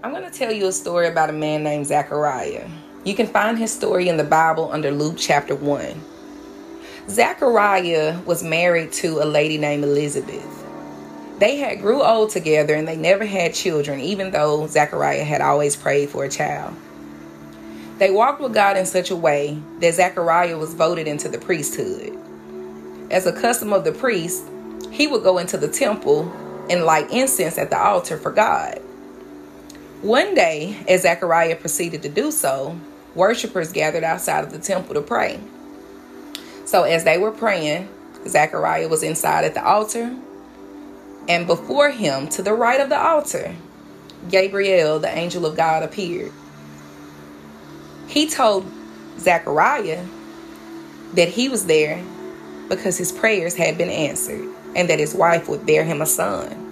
I'm going to tell you a story about a man named Zachariah. You can find his story in the Bible under Luke chapter 1. Zachariah was married to a lady named Elizabeth. They had grew old together and they never had children, even though Zachariah had always prayed for a child. They walked with God in such a way that Zachariah was voted into the priesthood. As a custom of the priest, he would go into the temple and light incense at the altar for God. One day, as Zechariah proceeded to do so, worshippers gathered outside of the temple to pray. So, as they were praying, Zechariah was inside at the altar, and before him, to the right of the altar, Gabriel, the angel of God, appeared. He told Zechariah that he was there because his prayers had been answered and that his wife would bear him a son.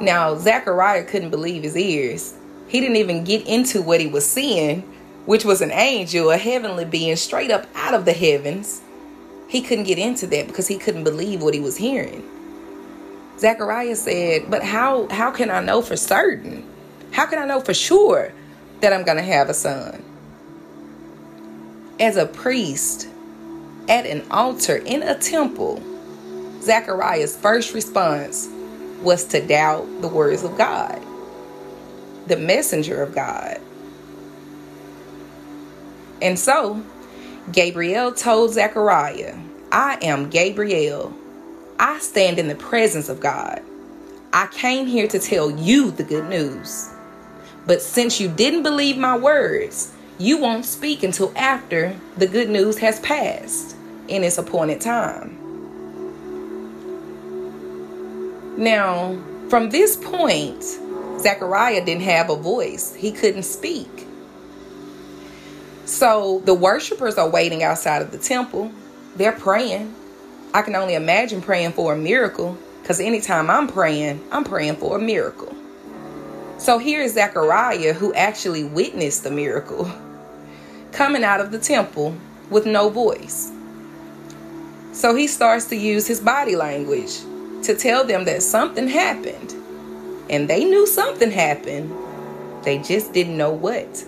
Now, Zechariah couldn't believe his ears. He didn't even get into what he was seeing, which was an angel, a heavenly being straight up out of the heavens. He couldn't get into that because he couldn't believe what he was hearing. Zechariah said, But how, how can I know for certain? How can I know for sure that I'm going to have a son? As a priest at an altar in a temple, Zechariah's first response was to doubt the words of God, the messenger of God. And so, Gabriel told Zechariah, I am Gabriel. I stand in the presence of God. I came here to tell you the good news. But since you didn't believe my words, you won't speak until after the good news has passed in its appointed time. Now, from this point, Zechariah didn't have a voice, he couldn't speak. So the worshipers are waiting outside of the temple. They're praying. I can only imagine praying for a miracle because anytime I'm praying, I'm praying for a miracle. So here's Zechariah who actually witnessed the miracle coming out of the temple with no voice. So he starts to use his body language to tell them that something happened. And they knew something happened, they just didn't know what.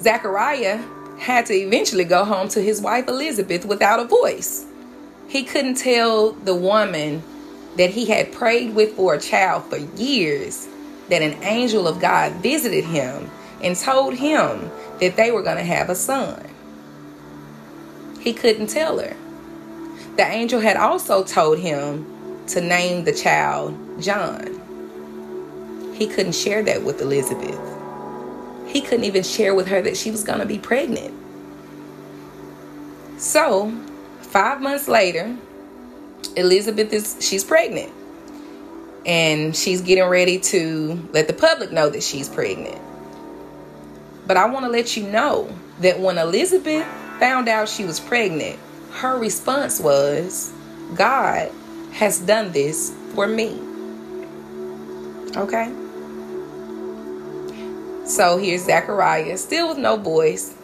Zachariah had to eventually go home to his wife Elizabeth without a voice. He couldn't tell the woman that he had prayed with for a child for years that an angel of God visited him and told him that they were going to have a son. He couldn't tell her. The angel had also told him to name the child John. He couldn't share that with Elizabeth. He couldn't even share with her that she was going to be pregnant. So, five months later, Elizabeth is she's pregnant. And she's getting ready to let the public know that she's pregnant. But I want to let you know that when Elizabeth found out she was pregnant, her response was, God has done this for me. Okay? So here's Zachariah, still with no voice.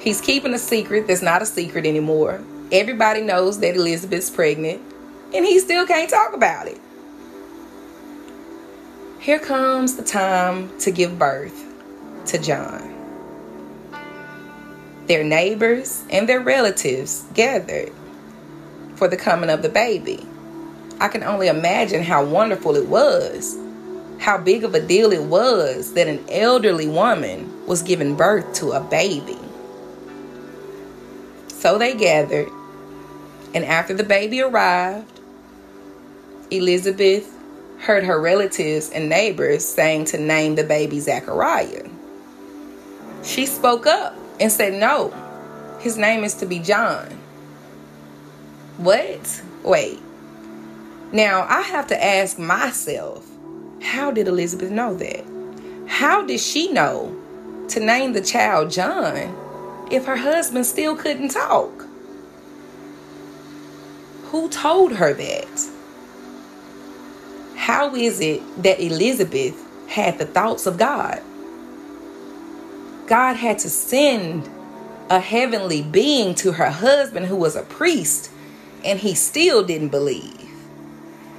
He's keeping a secret that's not a secret anymore. Everybody knows that Elizabeth's pregnant, and he still can't talk about it. Here comes the time to give birth to John their neighbors, and their relatives gathered for the coming of the baby. I can only imagine how wonderful it was, how big of a deal it was that an elderly woman was giving birth to a baby. So they gathered, and after the baby arrived, Elizabeth heard her relatives and neighbors saying to name the baby Zachariah. She spoke up and said, No, his name is to be John. What? Wait. Now, I have to ask myself, how did Elizabeth know that? How did she know to name the child John if her husband still couldn't talk? Who told her that? How is it that Elizabeth had the thoughts of God? God had to send a heavenly being to her husband who was a priest, and he still didn't believe.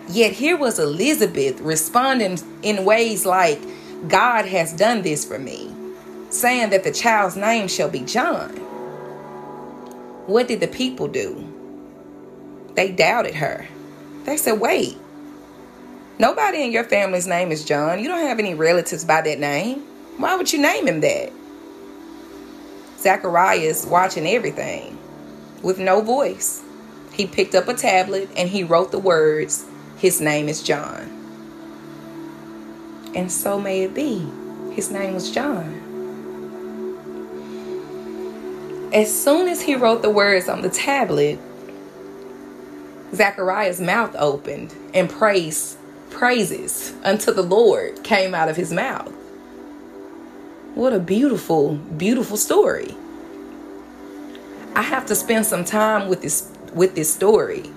Yet here was Elizabeth responding in ways like, God has done this for me, saying that the child's name shall be John. What did the people do? They doubted her. They said, wait, nobody in your family's name is John. You don't have any relatives by that name. Why would you name him that? Zacharias watching everything with no voice. He picked up a tablet and he wrote the words, His name is John. And so may it be. His name was John. As soon as he wrote the words on the tablet, Zachariah's mouth opened and praise, praises unto the Lord came out of his mouth. What a beautiful, beautiful story. I have to spend some time with this with this story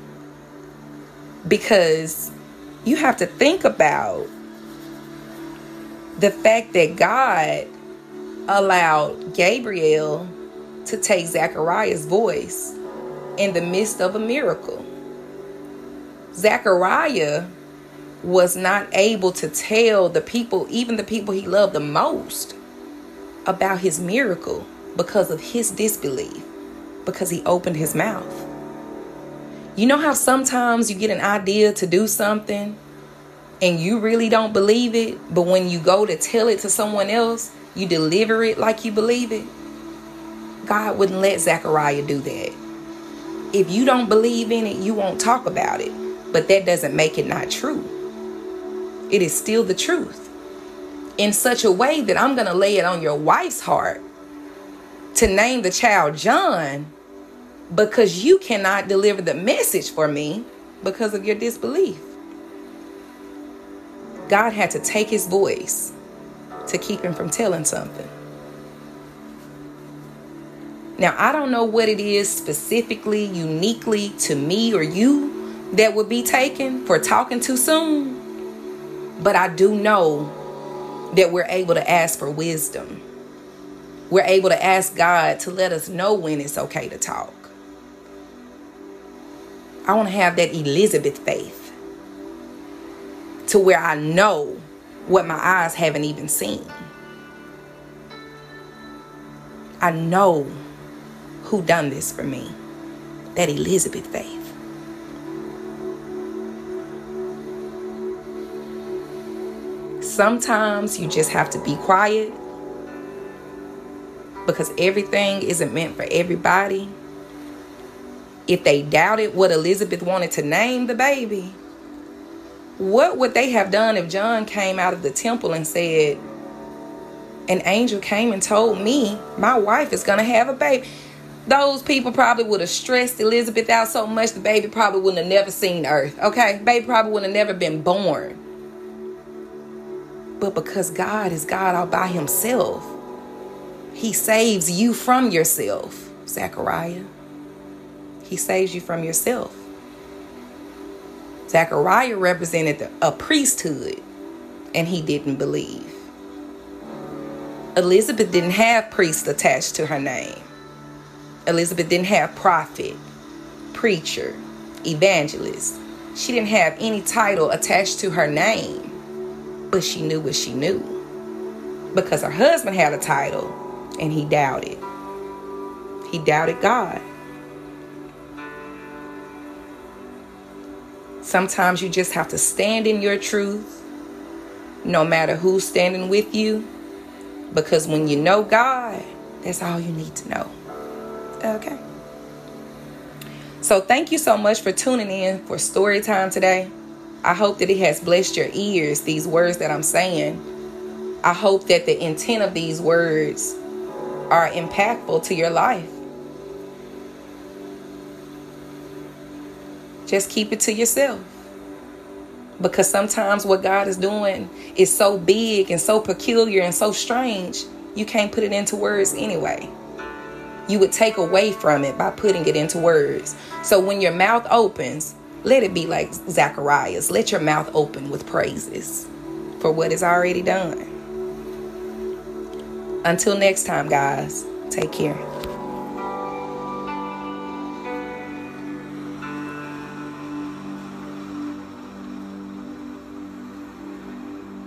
because you have to think about the fact that God allowed Gabriel to take Zachariah's voice in the midst of a miracle. Zachariah was not able to tell the people, even the people he loved the most, about his miracle because of his disbelief, because he opened his mouth. You know how sometimes you get an idea to do something and you really don't believe it, but when you go to tell it to someone else, you deliver it like you believe it? God wouldn't let Zechariah do that. If you don't believe in it, you won't talk about it. But that doesn't make it not true. It is still the truth. In such a way that I'm going to lay it on your wife's heart to name the child John because you cannot deliver the message for me because of your disbelief. God had to take his voice to keep him from telling something. Now, I don't know what it is specifically, uniquely to me or you that would be taken for talking too soon, but I do know that we're able to ask for wisdom. We're able to ask God to let us know when it's okay to talk. I want to have that Elizabeth faith to where I know what my eyes haven't even seen. I know who done this for me. That Elizabeth faith. Sometimes you just have to be quiet because everything isn't meant for everybody. If they doubted what Elizabeth wanted to name the baby, what would they have done if John came out of the temple and said, An angel came and told me my wife is going to have a baby? those people probably would have stressed Elizabeth out so much the baby probably wouldn't have never seen earth. Okay? Baby probably wouldn't have never been born. But because God is God all by himself, he saves you from yourself, Zechariah. He saves you from yourself. Zechariah represented a priesthood, and he didn't believe. Elizabeth didn't have priest attached to her name. Elizabeth didn't have prophet, preacher, evangelist. She didn't have any title attached to her name, but she knew what she knew. Because her husband had a title and he doubted. He doubted God. Sometimes you just have to stand in your truth, no matter who's standing with you. Because when you know God, that's all you need to know. Okay. So thank you so much for tuning in for story time today. I hope that it has blessed your ears, these words that I'm saying. I hope that the intent of these words are impactful to your life. Just keep it to yourself. Because sometimes what God is doing is so big and so peculiar and so strange, you can't put it into words anyway you would take away from it by putting it into words. So when your mouth opens, let it be like Zacharias. Let your mouth open with praises for what is already done. Until next time, guys, take care.